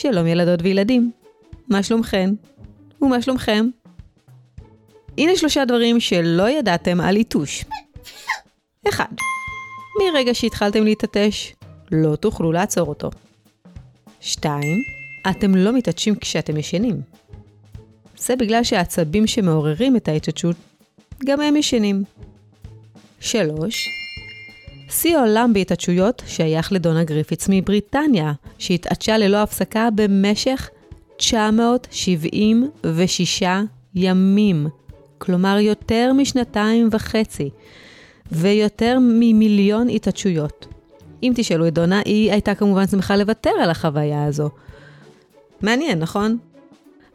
שלום ילדות וילדים, מה שלומכן? ומה שלומכם? הנה שלושה דברים שלא ידעתם על יתוש. 1. מרגע שהתחלתם להתעטש, לא תוכלו לעצור אותו. 2. אתם לא מתעטשים כשאתם ישנים. זה בגלל שהעצבים שמעוררים את ההתעטשות, גם הם ישנים. 3. שיא העולם בהתעטשויות שייך לדונה גריפיץ מבריטניה, שהתעטשה ללא הפסקה במשך 976 ימים. כלומר יותר משנתיים וחצי, ויותר ממיליון התעטשויות. אם תשאלו את דונה, היא הייתה כמובן שמחה לוותר על החוויה הזו. מעניין, נכון?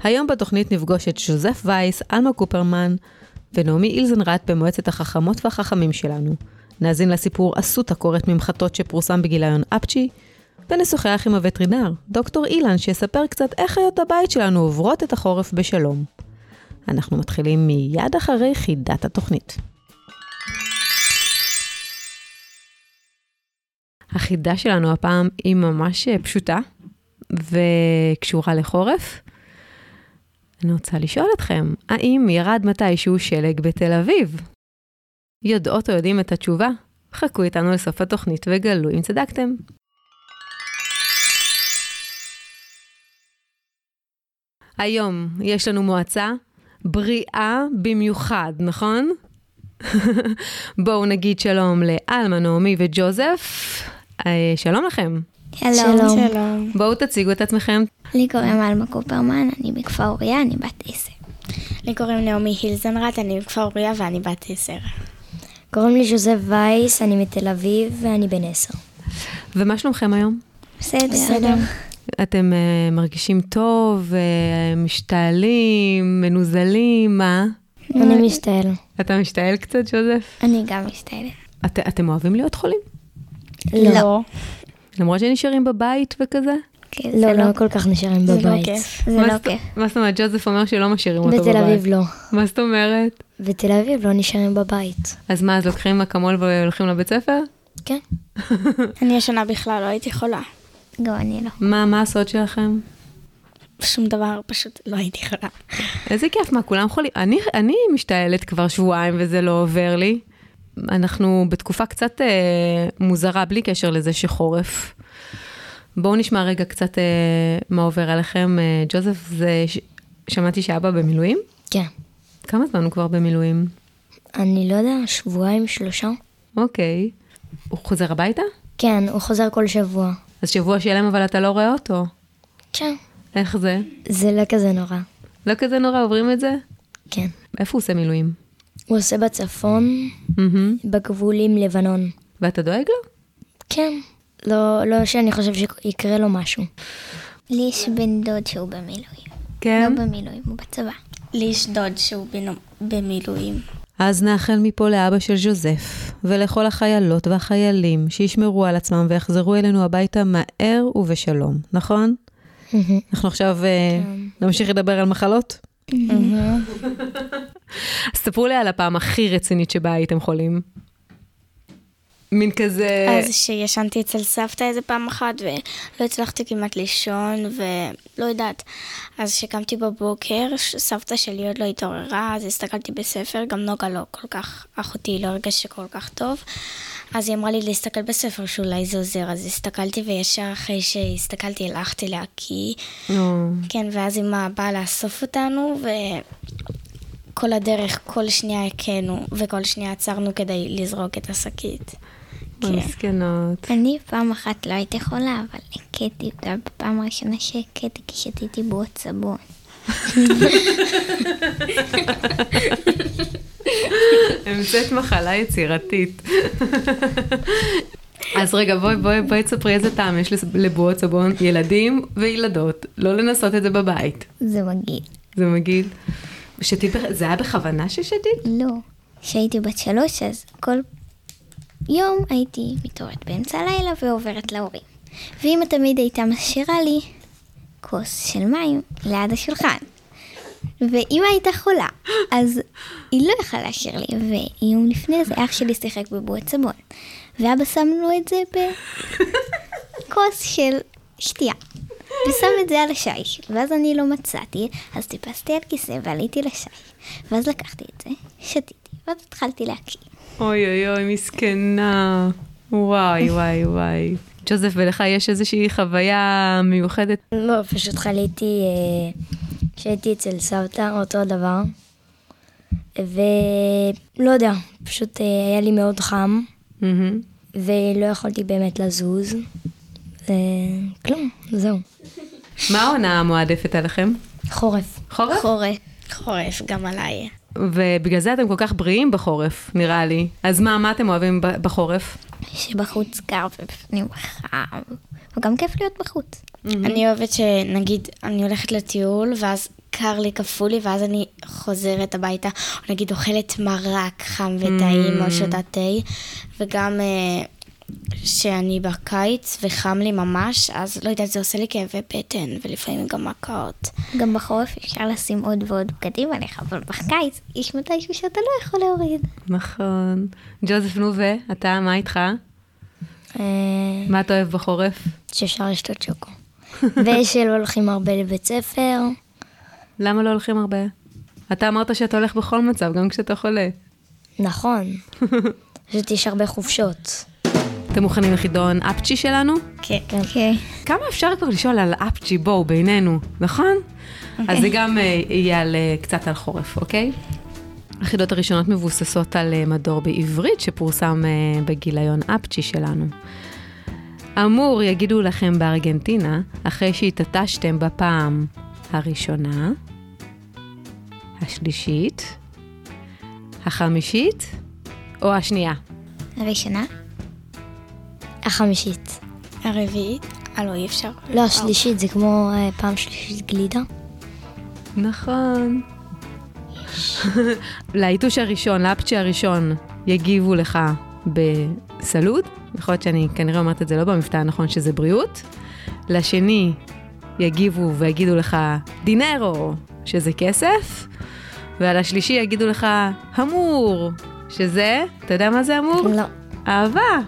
היום בתוכנית נפגוש את ז'וזף וייס, אלמה קופרמן ונעמי אילזנרט במועצת החכמות והחכמים שלנו. נאזין לסיפור עשות הקורת ממחטות שפורסם בגיליון אפצ'י, ונשוחח עם הווטרינר, דוקטור אילן, שיספר קצת איך חיות הבית שלנו עוברות את החורף בשלום. אנחנו מתחילים מיד אחרי חידת התוכנית. החידה שלנו הפעם היא ממש פשוטה וקשורה לחורף. אני רוצה לשאול אתכם, האם ירד מתישהו שלג בתל אביב? יודעות או יודעים את התשובה? חכו איתנו לסוף התוכנית וגלו אם צדקתם. היום יש לנו מועצה בריאה במיוחד, נכון? בואו נגיד שלום לאלמה, נעמי וג'וזף. אה, שלום לכם. שלום. שלום. בואו תציגו את עצמכם. לי קוראים אלמה קופרמן, אני בכפר אוריה, אני בת עשר. לי קוראים נעמי הילזנרט, אני מכפר אוריה ואני בת עשר. קוראים לי ז'וזף וייס, אני מתל אביב ואני בן עשר. ומה שלומכם היום? בסדר. בסדר. אתם uh, מרגישים טוב, uh, משתעלים, מנוזלים, מה? אני משתעל. אתה משתעל קצת, ג'וזף? אני גם מסתעלת. את, אתם אוהבים להיות חולים? לא. למרות שנשארים בבית וכזה? כן, לא, זה לא כל כך נשארים לא בבית. זה מה לא זאת- כיף. מה זאת אומרת? ג'וזף אומר שלא משאירים אותו בבית. בתל אביב לא. מה זאת אומרת? בתל אביב לא נשארים בבית. אז מה, אז לוקחים אקמול והולכים לבית ספר? כן. אני השנה בכלל לא הייתי חולה. גם אני לא. מה, מה הסוד שלכם? שום דבר, פשוט לא הייתי חולה. איזה כיף, מה, כולם חולים? אני, אני משתעלת כבר שבועיים וזה לא עובר לי. אנחנו בתקופה קצת אה, מוזרה, בלי קשר לזה שחורף. בואו נשמע רגע קצת אה, מה עובר עליכם. אה, ג'וזף, זה, ש... שמעתי שאבא במילואים? כן. כמה זמן הוא כבר במילואים? אני לא יודע, שבועיים, שלושה? אוקיי. הוא חוזר הביתה? כן, הוא חוזר כל שבוע. אז שבוע שלם אבל אתה לא רואה אותו. כן. איך זה? זה לא כזה נורא. לא כזה נורא עוברים את זה? כן. איפה הוא עושה מילואים? הוא עושה בצפון, מהמם. בגבול עם לבנון. ואתה דואג לו? כן. לא, לא שאני חושב שיקרה לו משהו. לי יש בן דוד שהוא במילואים. כן. לא במילואים, הוא בצבא. לי יש דוד שהוא בנו- במילואים. אז נאחל מפה לאבא של ז'וזף, ולכל החיילות והחיילים שישמרו על עצמם ויחזרו אלינו הביתה מהר ובשלום, נכון? אנחנו עכשיו אה, נמשיך לדבר על מחלות? אז ספרו לי על הפעם הכי רצינית שבה הייתם חולים. מין כזה... אז שישנתי אצל סבתא איזה פעם אחת ולא הצלחתי כמעט לישון ולא יודעת. אז כשקמתי בבוקר, סבתא שלי עוד לא התעוררה, אז הסתכלתי בספר, גם נוגה לא כל כך, אחותי לא הרגשת כל כך טוב. אז היא אמרה לי להסתכל בספר שאולי זה עוזר, אז הסתכלתי וישר אחרי שהסתכלתי הלכתי להקיא. כן, ואז אמא באה לאסוף אותנו, וכל הדרך, כל שנייה הכינו, וכל שנייה עצרנו כדי לזרוק את השקית. כן. מסכנות. אני פעם אחת לא הייתי חולה, אבל הכיתי אותה בפעם הראשונה שהכיתי כי שתיתי בועות סבון. המצאת מחלה יצירתית. אז רגע, בואי, בואי, בואי תספרי איזה טעם יש לבועות סבון ילדים וילדות, לא לנסות את זה בבית. זה מגעיל. זה מגעיל. שתית, זה היה בכוונה ששתית? לא. כשהייתי בת שלוש, אז כל יום הייתי מתעוררת באמצע הלילה ועוברת להורים. ואמא תמיד הייתה משאירה לי כוס של מים ליד השולחן. ואמא הייתה חולה, אז היא לא יכלה להשאיר לי, ויום לפני זה אח שלי שיחק בבועת סבון. ואבא שם לו את זה בכוס של שתייה. ושם את זה על השיש. ואז אני לא מצאתי, אז טיפסתי על כיסא ועליתי לשיש. ואז לקחתי את זה, שתיתי, ואז התחלתי להקיא. אוי אוי אוי, מסכנה. וואי וואי וואי. ג'וזף, ולך יש איזושהי חוויה מיוחדת? לא, פשוט חליתי אה, כשהייתי אצל סבתא, אותו דבר. ולא יודע, פשוט אה, היה לי מאוד חם. ולא יכולתי באמת לזוז. וכלום, זהו. מה העונה המועדפת עליכם? חורף. חורף? חורף. חורף, גם עליי. ובגלל זה אתם כל כך בריאים בחורף, נראה לי. אז מה, מה אתם אוהבים בחורף? שבחוץ קר ובפנים חם. וגם כיף להיות בחוץ. אני אוהבת שנגיד, אני הולכת לטיול, ואז קר לי, קפוא לי, ואז אני חוזרת הביתה, או נגיד אוכלת מרק חם וטעים, או שותה תה, וגם אה, שאני בקיץ וחם לי ממש, אז לא יודעת, זה עושה לי כאבי בטן, ולפעמים גם מכות. גם בחורף אפשר לשים עוד ועוד בגדים עליך, אבל בקיץ יש מתישהו שאתה לא יכול להוריד. נכון. ג'וזף, נו ואתה, מה איתך? אה, מה אתה אוהב בחורף? שאפשר לשתות שוקו. ושלא הולכים הרבה לבית ספר. למה לא הולכים הרבה? אתה אמרת שאתה הולך בכל מצב, גם כשאתה חולה. נכון. פשוט יש הרבה חופשות. אתם מוכנים לחידון אפצ'י שלנו? כן. כן. כמה אפשר כבר לשאול על אפצ'י, בואו, בינינו, נכון? אז זה גם אה, יהיה על, אה, קצת על חורף, אוקיי? החידות הראשונות מבוססות על אה, מדור בעברית שפורסם בגיליון אפצ'י שלנו. אמור, יגידו לכם בארגנטינה, אחרי שהתעטשתם בפעם הראשונה, השלישית, החמישית או השנייה. הראשונה? החמישית. הרביעית? אה, לא, אי אפשר. לא, השלישית זה כמו אה, פעם שלישית גלידה. נכון. לאיתוש הראשון, לאפצ'י הראשון, יגיבו לך בסלוד, יכול להיות שאני כנראה אומרת את זה לא במבטא הנכון, שזה בריאות. לשני, יגיבו ויגידו לך דינרו, שזה כסף. ועל השלישי יגידו לך המור, שזה, אתה יודע מה זה המור? לא. אהבה.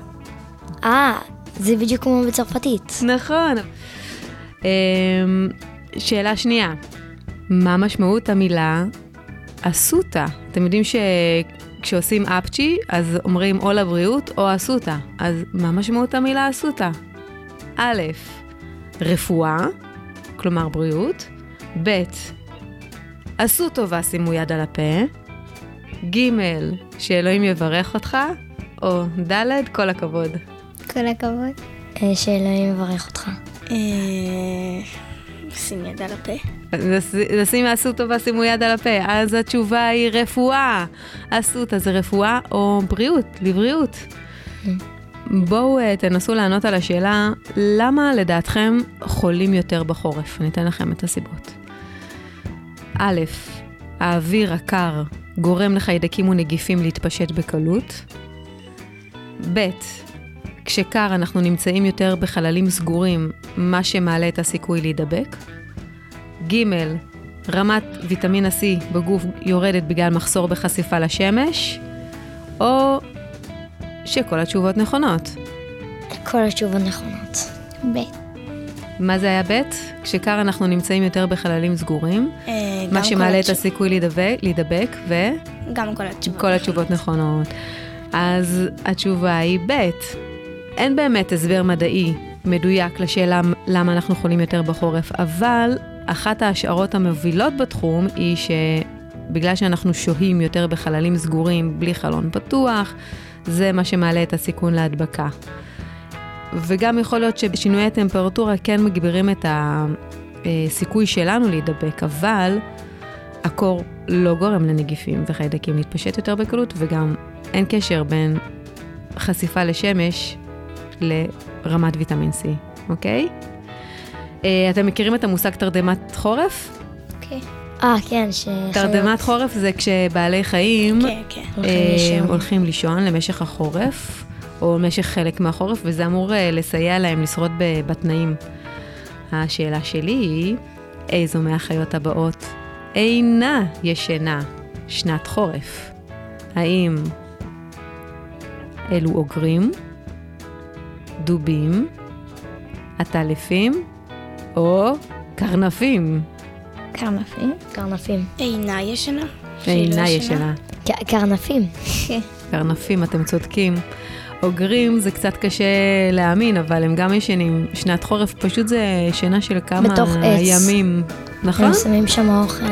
אה, זה בדיוק כמו בצרפתית. נכון. אמ, שאלה שנייה, מה משמעות המילה אסותא? אתם יודעים שכשעושים אפצ'י, אז אומרים או לבריאות או אסותא. אז מה משמעות המילה אסותא? א', רפואה, כלומר בריאות, ב', עשו טובה, שימו יד על הפה, ג', שאלוהים יברך אותך, או ד', כל הכבוד. כל הכבוד. אה, שאלוהים יברך אותך. אה, שים יד על הפה. לשים עשו טובה, שימו יד על הפה. אז התשובה היא רפואה. אסותא זה רפואה או בריאות, לבריאות. בואו אה, תנסו לענות על השאלה, למה לדעתכם חולים יותר בחורף? אני אתן לכם את הסיבות. א', האוויר הקר גורם לחיידקים ונגיפים להתפשט בקלות. ב', כשקר אנחנו נמצאים יותר בחללים סגורים, מה שמעלה את הסיכוי להידבק. ג', רמת ויטמין ה-C בגוף יורדת בגלל מחסור בחשיפה לשמש, או שכל התשובות נכונות. כל התשובות נכונות. ב'. מה זה היה ב'? כשקר אנחנו נמצאים יותר בחללים סגורים, אה, מה שמעלה את הסיכוי להידבק, להידבק ו... גם כל התשובות. כל התשובות נכונות. אז התשובה היא ב', אין באמת הסבר מדעי מדויק לשאלה למה אנחנו חולים יותר בחורף, אבל אחת ההשערות המובילות בתחום היא שבגלל שאנחנו שוהים יותר בחללים סגורים בלי חלון פתוח, זה מה שמעלה את הסיכון להדבקה. וגם יכול להיות ששינויי הטמפרטורה כן מגבירים את הסיכוי שלנו להידבק, אבל הקור לא גורם לנגיפים וחיידקים להתפשט יותר בקלות, וגם אין קשר בין חשיפה לשמש לרמת ויטמין C, אוקיי? אה, אתם מכירים את המושג תרדמת חורף? אוקיי. אה, כן, ש... תרדמת חורף זה כשבעלי חיים כן, כן. הולכים אה, לישון. הולכים לישון למשך החורף, או למשך חלק מהחורף, וזה אמור אה, לסייע להם לשרוד בתנאים. השאלה שלי היא, איזו מהחיות הבאות אינה ישנה שנת חורף? האם אלו אוגרים, דובים, עטלפים או קרנפים. קרנפים? קרנפים. עינה ישנה? עינה שהיא לא ישנה. קרנפים. קרנפים, אתם צודקים. אוגרים זה קצת קשה להאמין, אבל הם גם ישנים. שנת חורף פשוט זה שינה של כמה בתוך עץ. ימים. נכון? הם שמים שם אוכל.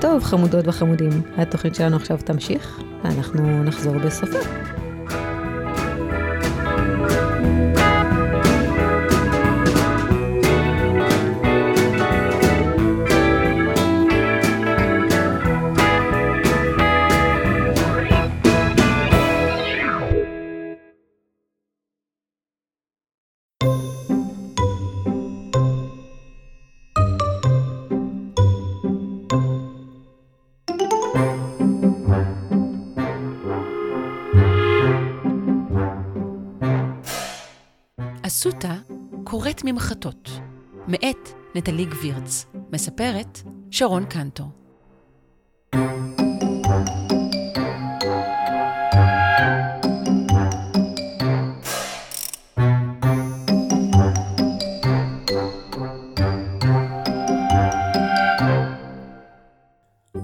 טוב, חמודות וחמודים, התוכנית שלנו עכשיו תמשיך, ואנחנו נחזור בסופה. אסותא קוראת ממחטות, מאת נטלי גבירץ, מספרת שרון קנטור.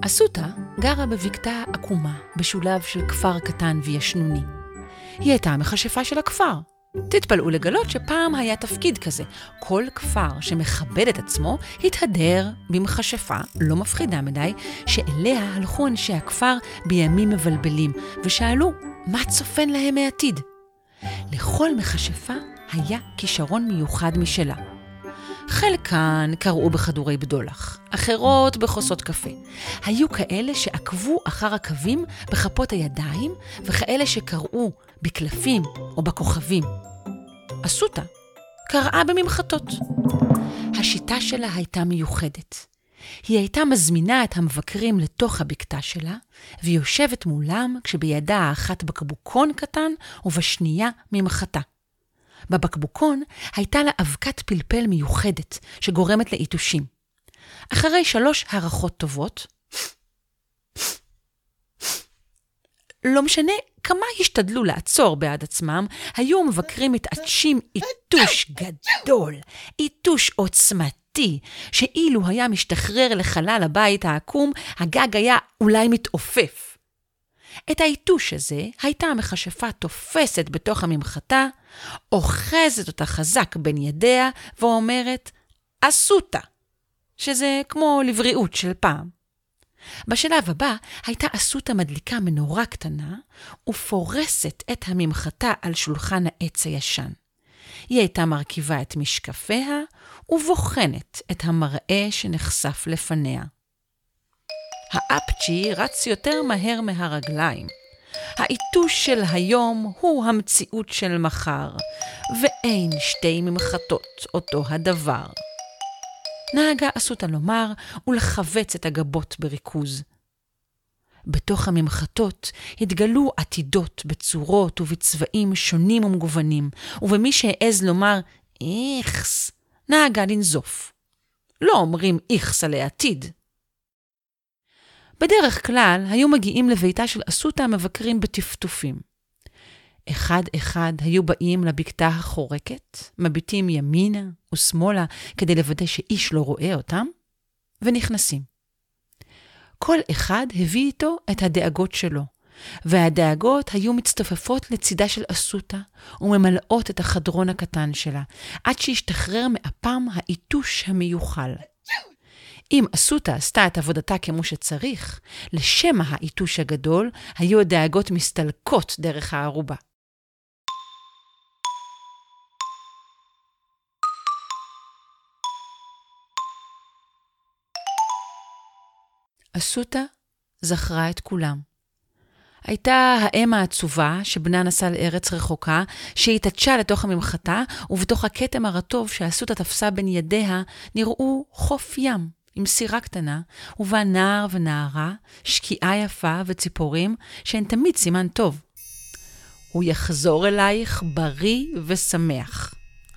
אסותא גרה בבקתה עקומה, בשולב של כפר קטן וישנוני. היא הייתה המכשפה של הכפר. תתפלאו לגלות שפעם היה תפקיד כזה. כל כפר שמכבד את עצמו התהדר במכשפה לא מפחידה מדי, שאליה הלכו אנשי הכפר בימים מבלבלים, ושאלו מה צופן להם מעתיד. לכל מכשפה היה כישרון מיוחד משלה. חלקן קראו בכדורי בדולח, אחרות בכוסות קפה. היו כאלה שעקבו אחר הקווים בכפות הידיים, וכאלה שקראו בקלפים או בכוכבים. אסותא קראה בממחטות. השיטה שלה הייתה מיוחדת. היא הייתה מזמינה את המבקרים לתוך הבקתה שלה, והיא יושבת מולם כשבידה האחת בקבוקון קטן ובשנייה ממחטה. בבקבוקון הייתה לה אבקת פלפל מיוחדת שגורמת ליתושים. אחרי שלוש הערכות טובות, לא משנה כמה השתדלו לעצור בעד עצמם, היו המבקרים מתעטשים עיתוש גדול, עיתוש עוצמתי, שאילו היה משתחרר לחלל הבית העקום, הגג היה אולי מתעופף. את העיתוש הזה הייתה המכשפה תופסת בתוך הממחטה, אוחזת אותה חזק בין ידיה ואומרת, אסותא, שזה כמו לבריאות של פעם. בשלב הבא הייתה אסותא מדליקה מנורה קטנה ופורסת את הממחטה על שולחן העץ הישן. היא הייתה מרכיבה את משקפיה ובוחנת את המראה שנחשף לפניה. האפצ'י רץ יותר מהר מהרגליים. העיתוש של היום הוא המציאות של מחר, ואין שתי ממחטות אותו הדבר. נהגה אסותא לומר ולכווץ את הגבות בריכוז. בתוך הממחטות התגלו עתידות בצורות ובצבעים שונים ומגוונים, ובמי שהעז לומר איכס, נהגה לנזוף. לא אומרים איכס על העתיד. בדרך כלל היו מגיעים לביתה של אסותא המבקרים בטפטופים. אחד-אחד היו באים לבקתה החורקת, מביטים ימינה ושמאלה כדי לוודא שאיש לא רואה אותם, ונכנסים. כל אחד הביא איתו את הדאגות שלו, והדאגות היו מצטופפות לצידה של אסותא וממלאות את החדרון הקטן שלה, עד שהשתחרר מאפם העיתוש המיוחל. אם אסותא עשתה את עבודתה כמו שצריך, לשם העיתוש הגדול היו הדאגות מסתלקות דרך הערובה. אסותא זכרה את כולם. הייתה האם העצובה שבנה נסע לארץ רחוקה, שהתעטשה לתוך הממחטה, ובתוך הכתם הרטוב שאסותא תפסה בין ידיה, נראו חוף ים עם סירה קטנה, ובה נער ונערה, שקיעה יפה וציפורים, שהן תמיד סימן טוב. הוא יחזור אלייך בריא ושמח,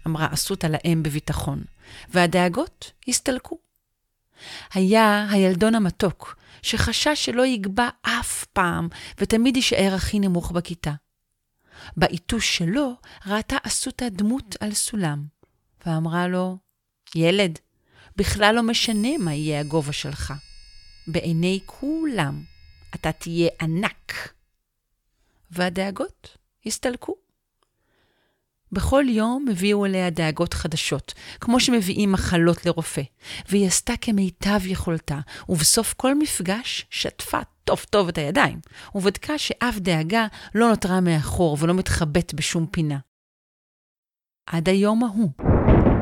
אמרה אסותא לאם בביטחון, והדאגות הסתלקו. היה הילדון המתוק, שחשש שלא יגבע אף פעם, ותמיד יישאר הכי נמוך בכיתה. בעיתוש שלו ראתה אסותא דמות על סולם, ואמרה לו, ילד, בכלל לא משנה מה יהיה הגובה שלך. בעיני כולם אתה תהיה ענק. והדאגות הסתלקו. בכל יום הביאו אליה דאגות חדשות, כמו שמביאים מחלות לרופא, והיא עשתה כמיטב יכולתה, ובסוף כל מפגש שטפה טוב טוב את הידיים, ובדקה שאף דאגה לא נותרה מאחור ולא מתחבאת בשום פינה. עד היום ההוא,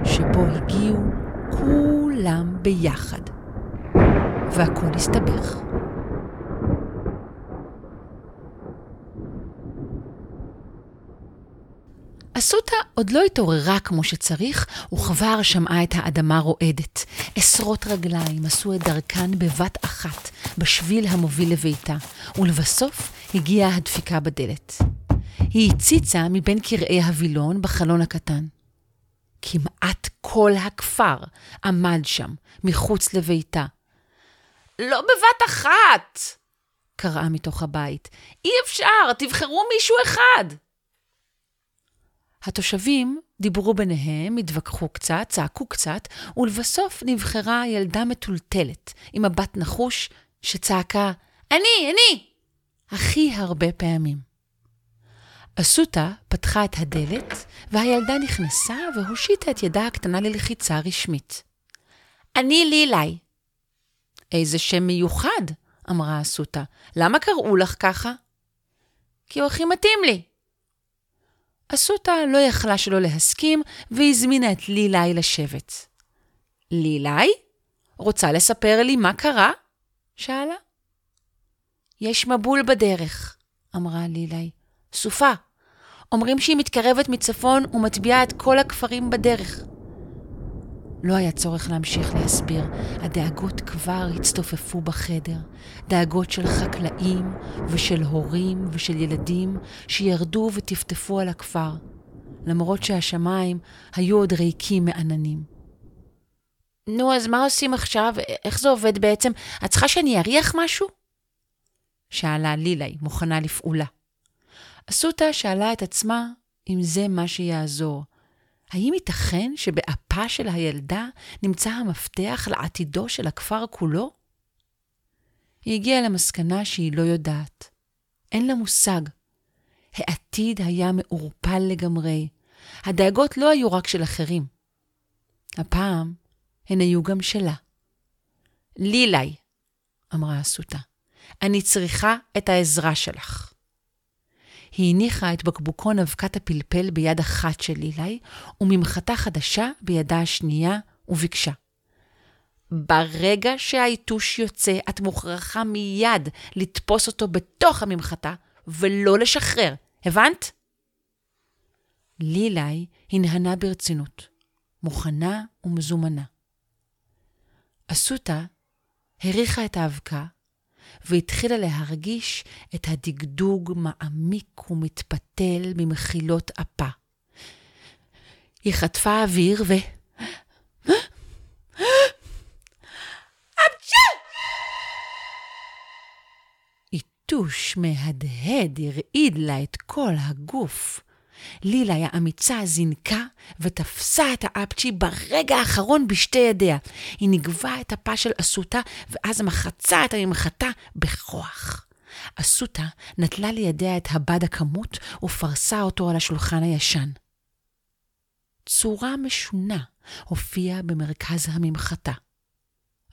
שבו הגיעו כולם ביחד, והכל הסתבך. אסותא עוד לא התעוררה כמו שצריך, וכבר שמעה את האדמה רועדת. עשרות רגליים עשו את דרכן בבת אחת, בשביל המוביל לביתה, ולבסוף הגיעה הדפיקה בדלת. היא הציצה מבין קרעי הווילון בחלון הקטן. כמעט כל הכפר עמד שם, מחוץ לביתה. לא בבת אחת! קראה מתוך הבית. אי אפשר, תבחרו מישהו אחד! התושבים דיברו ביניהם, התווכחו קצת, צעקו קצת, ולבסוף נבחרה ילדה מטולטלת, עם מבט נחוש, שצעקה, אני, אני! הכי הרבה פעמים. אסותא פתחה את הדלת, והילדה נכנסה והושיטה את ידה הקטנה ללחיצה רשמית. אני לילי. איזה שם מיוחד, אמרה אסותא. למה קראו לך ככה? כי הוא הכי מתאים לי, אסותא לא יכלה שלא להסכים, והזמינה את לילי לשבת. לילי? רוצה לספר לי מה קרה? שאלה. יש מבול בדרך, אמרה לילי. סופה. אומרים שהיא מתקרבת מצפון ומטביעה את כל הכפרים בדרך. לא היה צורך להמשיך להסביר, הדאגות כבר הצטופפו בחדר. דאגות של חקלאים ושל הורים ושל ילדים שירדו וטפטפו על הכפר, למרות שהשמיים היו עוד ריקים מעננים. נו, אז מה עושים עכשיו? איך זה עובד בעצם? את צריכה שאני אריח משהו? שאלה לילי, מוכנה לפעולה. אסותא שאלה את עצמה אם זה מה שיעזור. האם ייתכן שבאפה של הילדה נמצא המפתח לעתידו של הכפר כולו? היא הגיעה למסקנה שהיא לא יודעת. אין לה מושג. העתיד היה מעורפל לגמרי. הדאגות לא היו רק של אחרים. הפעם הן היו גם שלה. לילי, אמרה אסותא, אני צריכה את העזרה שלך. היא הניחה את בקבוקון אבקת הפלפל ביד אחת של לילי, וממחטה חדשה בידה השנייה, וביקשה. ברגע שהיתוש יוצא, את מוכרחה מיד לתפוס אותו בתוך הממחטה, ולא לשחרר. הבנת? לילי הנהנה ברצינות, מוכנה ומזומנה. אסותא הריחה את האבקה והתחילה להרגיש את הדגדוג מעמיק ומתפתל ממחילות אפה. היא חטפה אוויר ו... יתוש מהדהד הרעיד לה את כל הגוף. לילי האמיצה זינקה ותפסה את האפצ'י ברגע האחרון בשתי ידיה. היא נגבה את הפה של אסותא, ואז מחצה את הממחטה בכוח. אסותא נטלה לידיה את הבד הכמות ופרסה אותו על השולחן הישן. צורה משונה הופיעה במרכז הממחטה.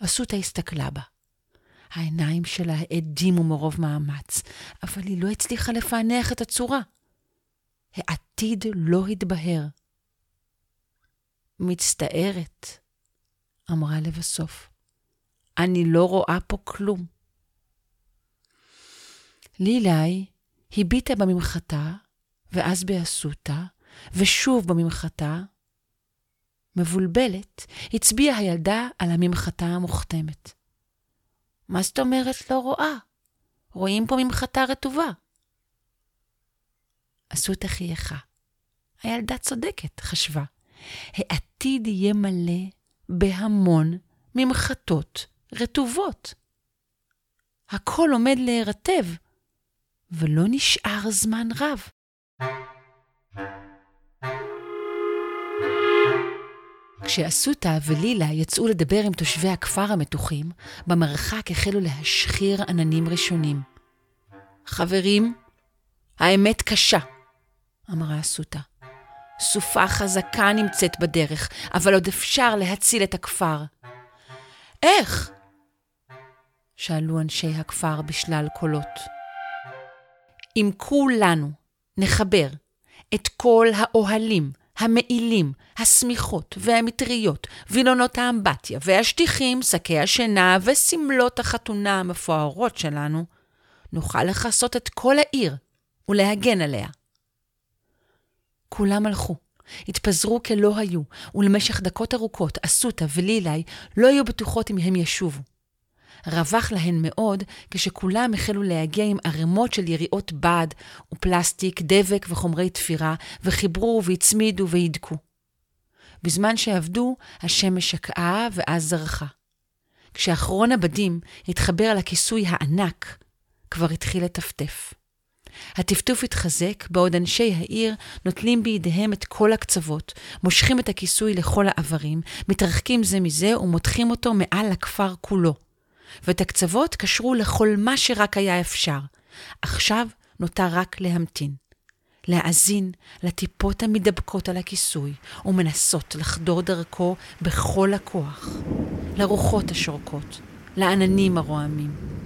אסותא הסתכלה בה. העיניים שלה האדימו מרוב מאמץ, אבל היא לא הצליחה לפענח את הצורה. העתיד לא התבהר. מצטערת, אמרה לבסוף. אני לא רואה פה כלום. לילי הביטה בממחטה, ואז באסותא, ושוב בממחטה. מבולבלת, הצביעה הילדה על הממחטה המוכתמת. מה זאת אומרת לא רואה? רואים פה ממחטה רטובה. עשו את החייכה. הילדה צודקת, חשבה. העתיד יהיה מלא בהמון ממחטות רטובות. הכל עומד להירטב, ולא נשאר זמן רב. כשאסותא ולילה יצאו לדבר עם תושבי הכפר המתוחים, במרחק החלו להשחיר עננים ראשונים. חברים, האמת קשה, אמרה אסותא. סופה חזקה נמצאת בדרך, אבל עוד אפשר להציל את הכפר. איך? שאלו אנשי הכפר בשלל קולות. אם כולנו נחבר את כל האוהלים, המעילים, השמיכות והמטריות, וילונות האמבטיה והשטיחים, שקי השינה וסמלות החתונה המפוארות שלנו, נוכל לכסות את כל העיר ולהגן עליה. כולם הלכו, התפזרו כלא היו, ולמשך דקות ארוכות אסותא ולילי לא היו בטוחות אם הם ישובו. רווח להן מאוד כשכולם החלו להגיע עם ערימות של יריעות בד ופלסטיק, דבק וחומרי תפירה, וחיברו והצמידו והידקו. בזמן שעבדו, השמש שקעה ואז זרחה. כשאחרון הבדים התחבר על הכיסוי הענק, כבר התחיל לטפטף. הטפטוף התחזק, בעוד אנשי העיר נוטלים בידיהם את כל הקצוות, מושכים את הכיסוי לכל העברים, מתרחקים זה מזה ומותחים אותו מעל הכפר כולו. ואת הקצוות קשרו לכל מה שרק היה אפשר. עכשיו נותר רק להמתין. להאזין לטיפות המדבקות על הכיסוי, ומנסות לחדור דרכו בכל הכוח. לרוחות השורקות, לעננים הרועמים.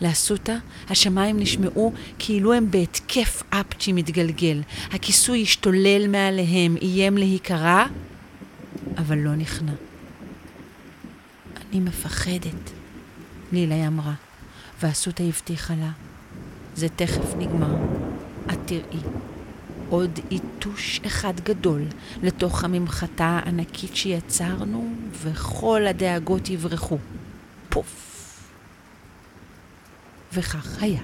לאסותא, השמיים נשמעו כאילו הם בהתקף אפצ'י מתגלגל. הכיסוי השתולל מעליהם, איים להיקרע, אבל לא נכנע. אני מפחדת, לילי אמרה, ואסותא הבטיחה לה, זה תכף נגמר, את תראי. עוד יתוש אחד גדול לתוך הממחטה הענקית שיצרנו, וכל הדאגות יברחו. פוף. וכך היה.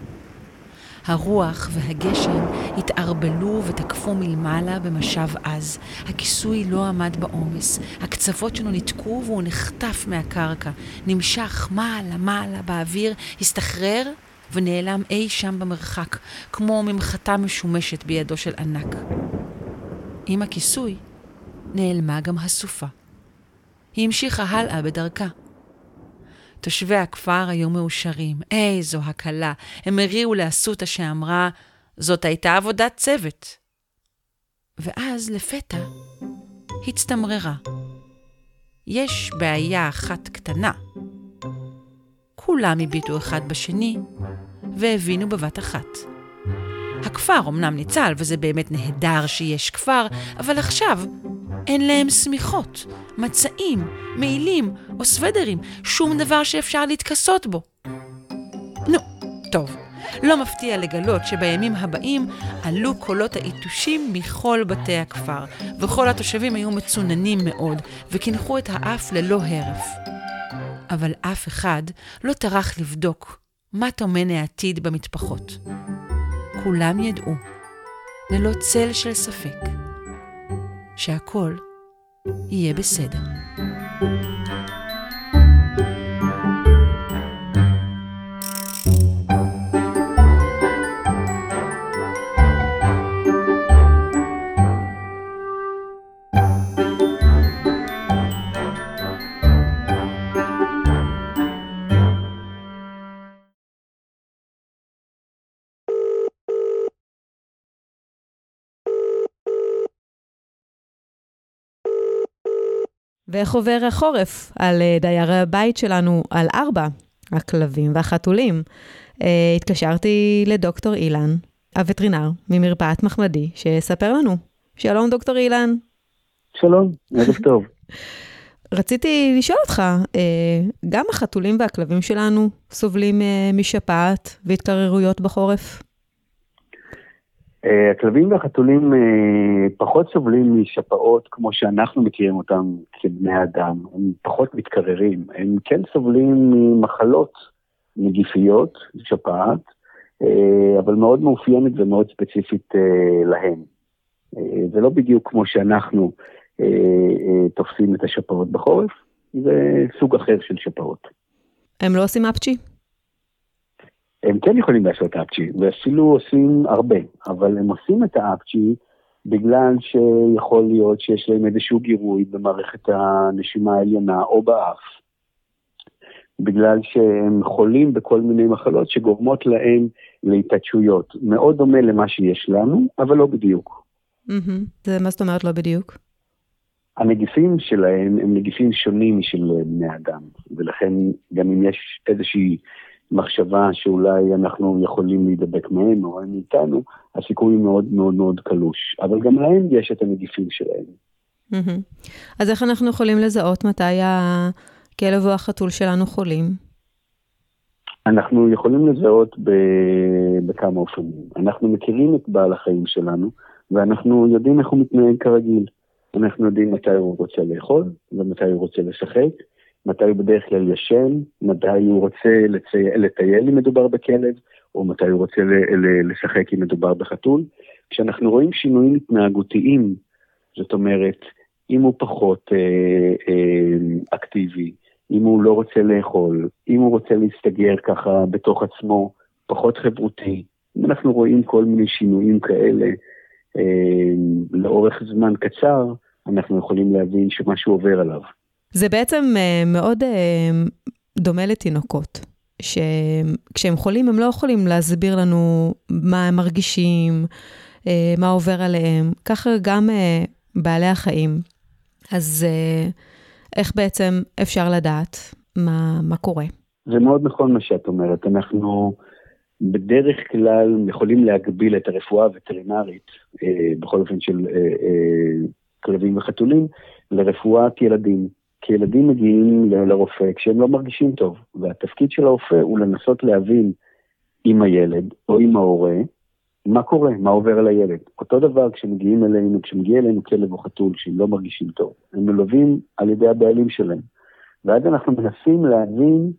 הרוח והגשם התערבלו ותקפו מלמעלה במשב עז. הכיסוי לא עמד בעומס. הקצוות שלו ניתקו והוא נחטף מהקרקע. נמשך מעלה מעלה באוויר, הסתחרר ונעלם אי שם במרחק, כמו ממחטה משומשת בידו של ענק. עם הכיסוי נעלמה גם הסופה. היא המשיכה הלאה בדרכה. תושבי הכפר היו מאושרים. איזו הקלה. הם הריעו לאסותא שאמרה, זאת הייתה עבודת צוות. ואז לפתע הצטמררה. יש בעיה אחת קטנה. כולם הביטו אחד בשני והבינו בבת אחת. הכפר אמנם ניצל, וזה באמת נהדר שיש כפר, אבל עכשיו אין להם שמיכות, מצעים, מעילים או סוודרים, שום דבר שאפשר להתכסות בו. נו, טוב. לא מפתיע לגלות שבימים הבאים עלו קולות היתושים מכל בתי הכפר, וכל התושבים היו מצוננים מאוד, וקינחו את האף ללא הרף. אבל אף אחד לא טרח לבדוק מה טומן העתיד במטפחות. כולם ידעו, ללא צל של ספק, שהכל יהיה בסדר. ואיך עובר החורף על אה, דיירי הבית שלנו, על ארבע, הכלבים והחתולים. Uh, התקשרתי לדוקטור אילן, הווטרינר ממרפאת מחמדי, שיספר לנו. שלום, דוקטור אילן. שלום, ערב טוב. רציתי לשאול אותך, uh, גם החתולים והכלבים שלנו סובלים משפעת והתקררויות בחורף? אה, הכלבים והחתולים אה, פחות סובלים משפעות כמו שאנחנו מכירים אותם כבני אדם, הם פחות מתקררים, הם כן סובלים ממחלות נגיפיות, שפעת, אה, אבל מאוד מאופיינת ומאוד ספציפית להם. זה לא בדיוק כמו שאנחנו תופסים את השפעות בחורף, זה סוג אחר של שפעות. הם לא עושים אפצ'י? הם כן יכולים לעשות אפצ'י, ואפילו עושים הרבה, אבל הם עושים את האפצ'י בגלל שיכול להיות שיש להם איזשהו גירוי במערכת הנשימה העליונה או באף, בגלל שהם חולים בכל מיני מחלות שגורמות להם להתעדשויות. מאוד דומה למה שיש לנו, אבל לא בדיוק. זה מה זאת אומרת לא בדיוק? הנגיפים שלהם הם נגיפים שונים משל בני אדם, ולכן גם אם יש איזושהי מחשבה שאולי אנחנו יכולים להידבק מהם או הם איתנו, הסיכוי מאוד מאוד מאוד קלוש. אבל גם להם יש את הנגיפים שלהם. אז איך אנחנו יכולים לזהות מתי הכלב או החתול שלנו חולים? אנחנו יכולים לזהות בכמה אופנים. אנחנו מכירים את בעל החיים שלנו, ואנחנו יודעים איך הוא מתנהג כרגיל. אנחנו יודעים מתי הוא רוצה לאכול ומתי הוא רוצה לשחק, מתי הוא בדרך כלל ישן, מתי הוא רוצה לצי... לטייל אם מדובר בכלב, או מתי הוא רוצה לשחק אם מדובר בחתול. כשאנחנו רואים שינויים התנהגותיים, זאת אומרת, אם הוא פחות אה, אה, אקטיבי, אם הוא לא רוצה לאכול, אם הוא רוצה להסתגר ככה בתוך עצמו, פחות חברותי, אם אנחנו רואים כל מיני שינויים כאלה אה, לאורך זמן קצר, אנחנו יכולים להבין שמשהו עובר עליו. זה בעצם אה, מאוד אה, דומה לתינוקות, שכשהם חולים הם לא יכולים להסביר לנו מה הם מרגישים, אה, מה עובר עליהם, ככה גם בעלי החיים. אז איך בעצם אפשר לדעת מה, מה קורה? זה מאוד נכון מה שאת אומרת. אנחנו בדרך כלל יכולים להגביל את הרפואה הווטרינרית, בכל אופן של כלבים וחתולים, לרפואת ילדים. כי ילדים מגיעים לרופא כשהם לא מרגישים טוב, והתפקיד של הרופא הוא לנסות להבין עם הילד או עם ההורה מה קורה, מה עובר על הילד. אותו דבר כשמגיעים אלינו, כשמגיע אלינו כלב או חתול שהם לא מרגישים טוב, הם מלווים על ידי הבעלים שלהם. ואז אנחנו מנסים להבין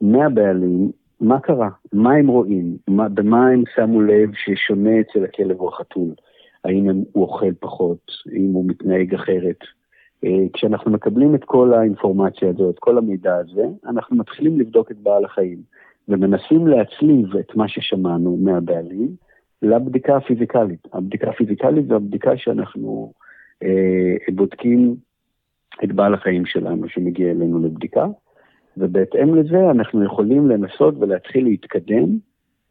מהבעלים מה קרה, מה הם רואים, מה, במה הם שמו לב ששונה אצל הכלב או החתול. האם הם, הוא אוכל פחות, האם הוא מתנהג אחרת, כשאנחנו מקבלים את כל האינפורמציה הזאת, כל המידע הזה, אנחנו מתחילים לבדוק את בעל החיים, ומנסים להצליב את מה ששמענו מהבעלים לבדיקה הפיזיקלית. הבדיקה הפיזיקלית זו הבדיקה שאנחנו אה, בודקים את בעל החיים שלנו שמגיע אלינו לבדיקה, ובהתאם לזה אנחנו יכולים לנסות ולהתחיל להתקדם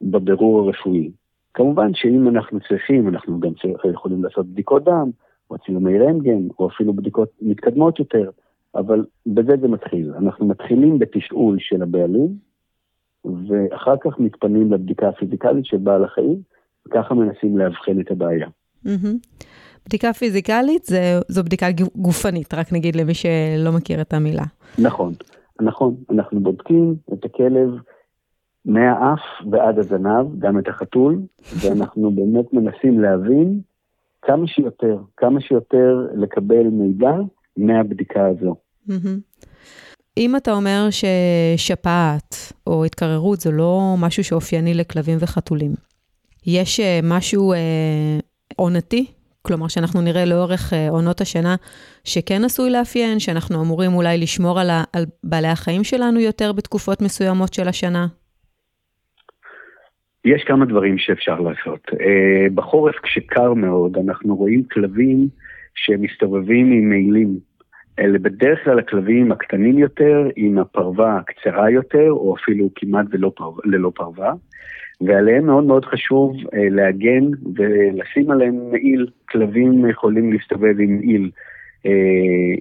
בבירור הרפואי. כמובן שאם אנחנו צריכים, אנחנו גם יכולים לעשות בדיקות דם, או צילומי רנטגן, או אפילו בדיקות מתקדמות יותר, אבל בזה זה מתחיל. אנחנו מתחילים בתשאול של הבעלים, ואחר כך מתפנים לבדיקה הפיזיקלית של בעל החיים, וככה מנסים לאבחן את הבעיה. בדיקה פיזיקלית זה, זו בדיקה גופנית, רק נגיד למי שלא מכיר את המילה. נכון, נכון. אנחנו בודקים את הכלב מהאף ועד הזנב, גם את החתול, ואנחנו באמת מנסים להבין כמה שיותר, כמה שיותר לקבל מידע מהבדיקה הזו. אם אתה אומר ששפעת או התקררות זה לא משהו שאופייני לכלבים וחתולים, יש אה, משהו אה, עונתי? כלומר, שאנחנו נראה לאורך אה, עונות השנה שכן עשוי לאפיין, שאנחנו אמורים אולי לשמור על, ה, על בעלי החיים שלנו יותר בתקופות מסוימות של השנה? יש כמה דברים שאפשר לעשות. Uh, בחורף כשקר מאוד, אנחנו רואים כלבים שמסתובבים עם מעילים. אלה בדרך כלל הכלבים הקטנים יותר, עם הפרווה הקצרה יותר, או אפילו כמעט ולא פרווה, ללא פרווה, ועליהם מאוד מאוד חשוב uh, להגן ולשים עליהם מעיל. כלבים יכולים להסתובב עם מעיל uh,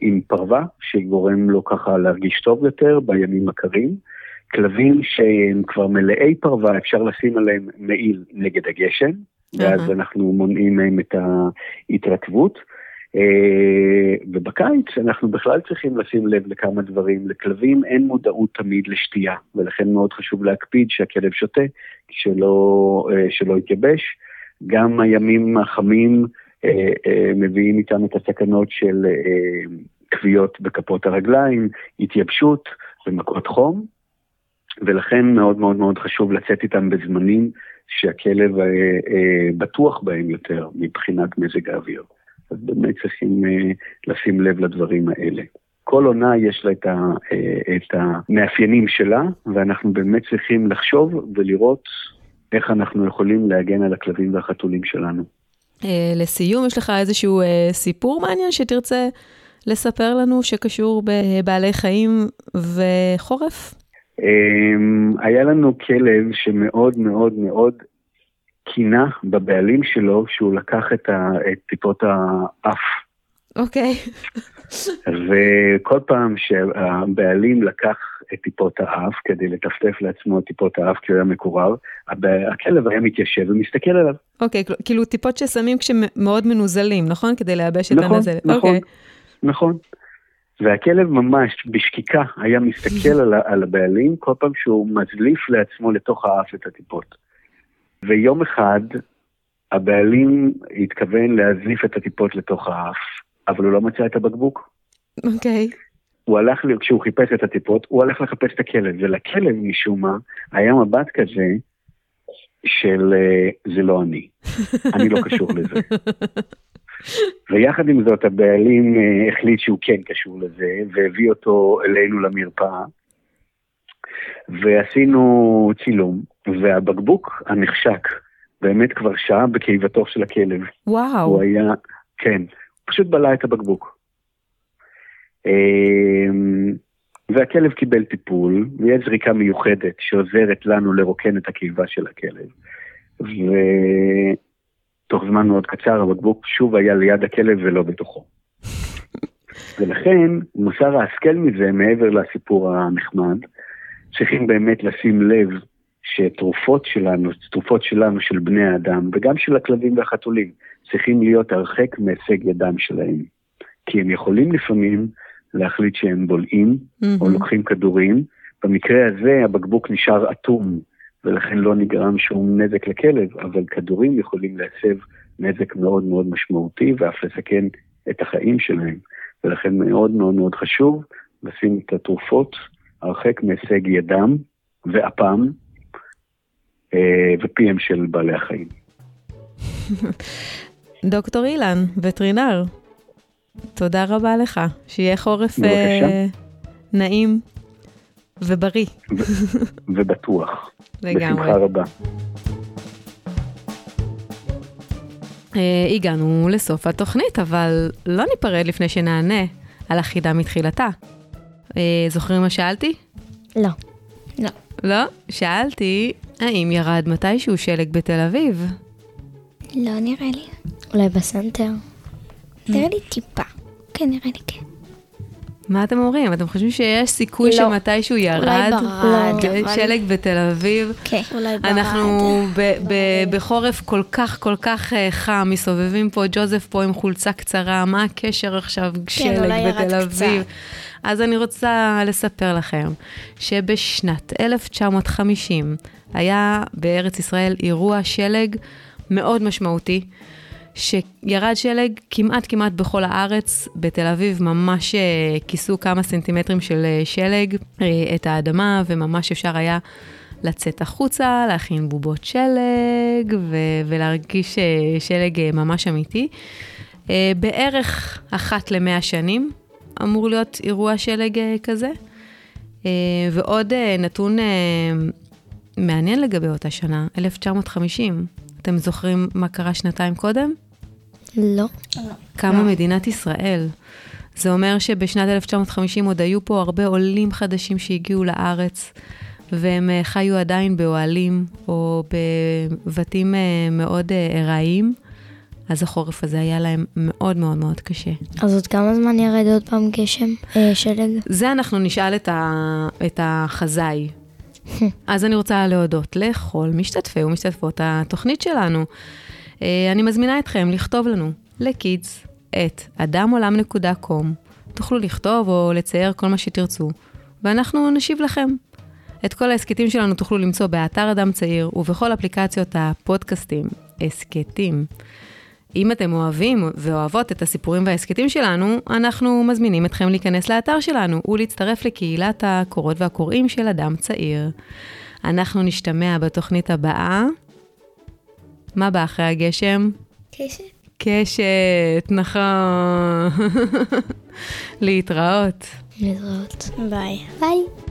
עם פרווה, שגורם לו ככה להרגיש טוב יותר בימים הקרים. כלבים שהם כבר מלאי פרווה, אפשר לשים עליהם מעיל נגד הגשם, ואז אנחנו מונעים מהם את ההתרקבות. אה, ובקיץ אנחנו בכלל צריכים לשים לב לכמה דברים. לכלבים אין מודעות תמיד לשתייה, ולכן מאוד חשוב להקפיד שהכלב שותה, שלא, אה, שלא יתייבש. גם הימים החמים אה, מביאים איתם את הסכנות של כוויות בכפות הרגליים, התייבשות ומכות חום. ולכן מאוד מאוד מאוד חשוב לצאת איתם בזמנים שהכלב אה, אה, בטוח בהם יותר מבחינת מזג האוויר. אז באמת צריכים אה, לשים לב לדברים האלה. כל עונה יש לה את, ה, אה, את המאפיינים שלה, ואנחנו באמת צריכים לחשוב ולראות איך אנחנו יכולים להגן על הכלבים והחתולים שלנו. אה, לסיום, יש לך איזשהו אה, סיפור מעניין שתרצה לספר לנו שקשור בבעלי חיים וחורף? אמ, היה לנו כלב שמאוד מאוד מאוד קינה בבעלים שלו שהוא לקח את, ה, את טיפות האף. אוקיי. וכל פעם שהבעלים לקח את טיפות האף כדי לטפטף לעצמו את טיפות האף כי הוא היה מקורר, הכלב היה מתיישב ומסתכל עליו. אוקיי, כאילו טיפות ששמים כשמאוד מנוזלים, נכון? כדי לייבש את נכון, הנזל. נכון, אוקיי. נכון. והכלב ממש בשקיקה היה מסתכל על, על הבעלים כל פעם שהוא מזליף לעצמו לתוך האף את הטיפות. ויום אחד הבעלים התכוון להזליף את הטיפות לתוך האף, אבל הוא לא מצא את הבקבוק. אוקיי. הוא הלך, כשהוא חיפש את הטיפות, הוא הלך לחפש את הכלב, ולכלב משום מה היה מבט כזה של אה, זה לא אני, אני לא קשור לזה. ויחד עם זאת הבעלים אה, החליט שהוא כן קשור לזה, והביא אותו אלינו למרפאה, ועשינו צילום, והבקבוק הנחשק באמת כבר שעה בקיבתו של הכלב. וואו. הוא היה, כן, פשוט בלע את הבקבוק. אמ, והכלב קיבל טיפול, ויש זריקה מיוחדת שעוזרת לנו לרוקן את הקיבה של הכלב. ותוך זמן מאוד קצר הבקבוק שוב היה ליד הכלב ולא בתוכו. ולכן מוסר ההשכל מזה, מעבר לסיפור הנחמד, צריכים באמת לשים לב שתרופות שלנו, תרופות שלנו של בני האדם, וגם של הכלבים והחתולים, צריכים להיות הרחק מהישג ידם שלהם. כי הם יכולים לפעמים להחליט שהם בולעים, mm-hmm. או לוקחים כדורים. במקרה הזה הבקבוק נשאר אטום, ולכן לא נגרם שום נזק לכלב, אבל כדורים יכולים להסב נזק מאוד מאוד משמעותי, ואף לסכן את החיים שלהם. ולכן מאוד מאוד מאוד חשוב לשים את התרופות הרחק מהישג ידם ואפם אה, ופיהם של בעלי החיים. דוקטור אילן, וטרינר, תודה רבה לך. שיהיה חורף אה, נעים ובריא. ובטוח. לגמרי. בשמחה רבה. אה, הגענו לסוף התוכנית, אבל לא ניפרד לפני שנענה על החידה מתחילתה. אה, זוכרים מה שאלתי? לא. לא. לא? שאלתי, האם ירד מתישהו שלג בתל אביב? לא נראה לי. אולי בסנטר? נראה לי טיפה. כן, נראה לי כן. מה אתם אומרים? אתם חושבים שיש סיכוי לא. שמתישהו ירד ברד, אה, אבל- שלג בתל אביב? כן. אולי ברד. אנחנו ב- בחורף כל כך כל כך אה, חם, מסתובבים פה, ג'וזף פה עם חולצה קצרה, מה הקשר עכשיו שלג אולי ירד בתל אביב? קצת. אז אני רוצה לספר לכם שבשנת 1950 היה בארץ ישראל אירוע שלג מאוד משמעותי. שירד שלג כמעט כמעט בכל הארץ, בתל אביב ממש אה, כיסו כמה סנטימטרים של אה, שלג אה, את האדמה, וממש אפשר היה לצאת החוצה, להכין בובות שלג ו- ולהרגיש שלג ממש אמיתי. בערך אחת למאה שנים אמור להיות אירוע שלג כזה. ועוד נתון מעניין לגבי אותה שנה, 1950. אתם זוכרים מה קרה שנתיים קודם? לא. קמה מדינת ישראל. זה אומר שבשנת 1950 עוד היו פה הרבה עולים חדשים שהגיעו לארץ, והם אה, חיו עדיין באוהלים או בבתים אה, מאוד אה, ארעיים, אז החורף הזה היה להם מאוד מאוד מאוד קשה. אז עוד כמה זמן ירד עוד פעם גשם? אה, שלג? זה אנחנו נשאל את, ה... את החזאי. אז אני רוצה להודות לכל משתתפי ומשתתפות התוכנית שלנו. אה, אני מזמינה אתכם לכתוב לנו לקידס את אדמעולם.com. תוכלו לכתוב או לצייר כל מה שתרצו, ואנחנו נשיב לכם. את כל ההסכתים שלנו תוכלו למצוא באתר אדם צעיר ובכל אפליקציות הפודקאסטים, הסכתים. אם אתם אוהבים ואוהבות את הסיפורים וההסכתים שלנו, אנחנו מזמינים אתכם להיכנס לאתר שלנו ולהצטרף לקהילת הקורות והקוראים של אדם צעיר. אנחנו נשתמע בתוכנית הבאה. מה בא אחרי הגשם? קשת? קשת, נכון. להתראות. להתראות. ביי. ביי.